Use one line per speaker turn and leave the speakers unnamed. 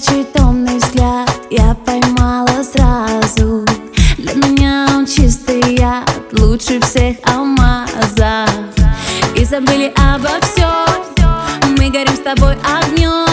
горячий томный взгляд Я поймала сразу. Для меня он чистый яд Лучше всех алмазов. И забыли обо всем Мы горим с тобой огнем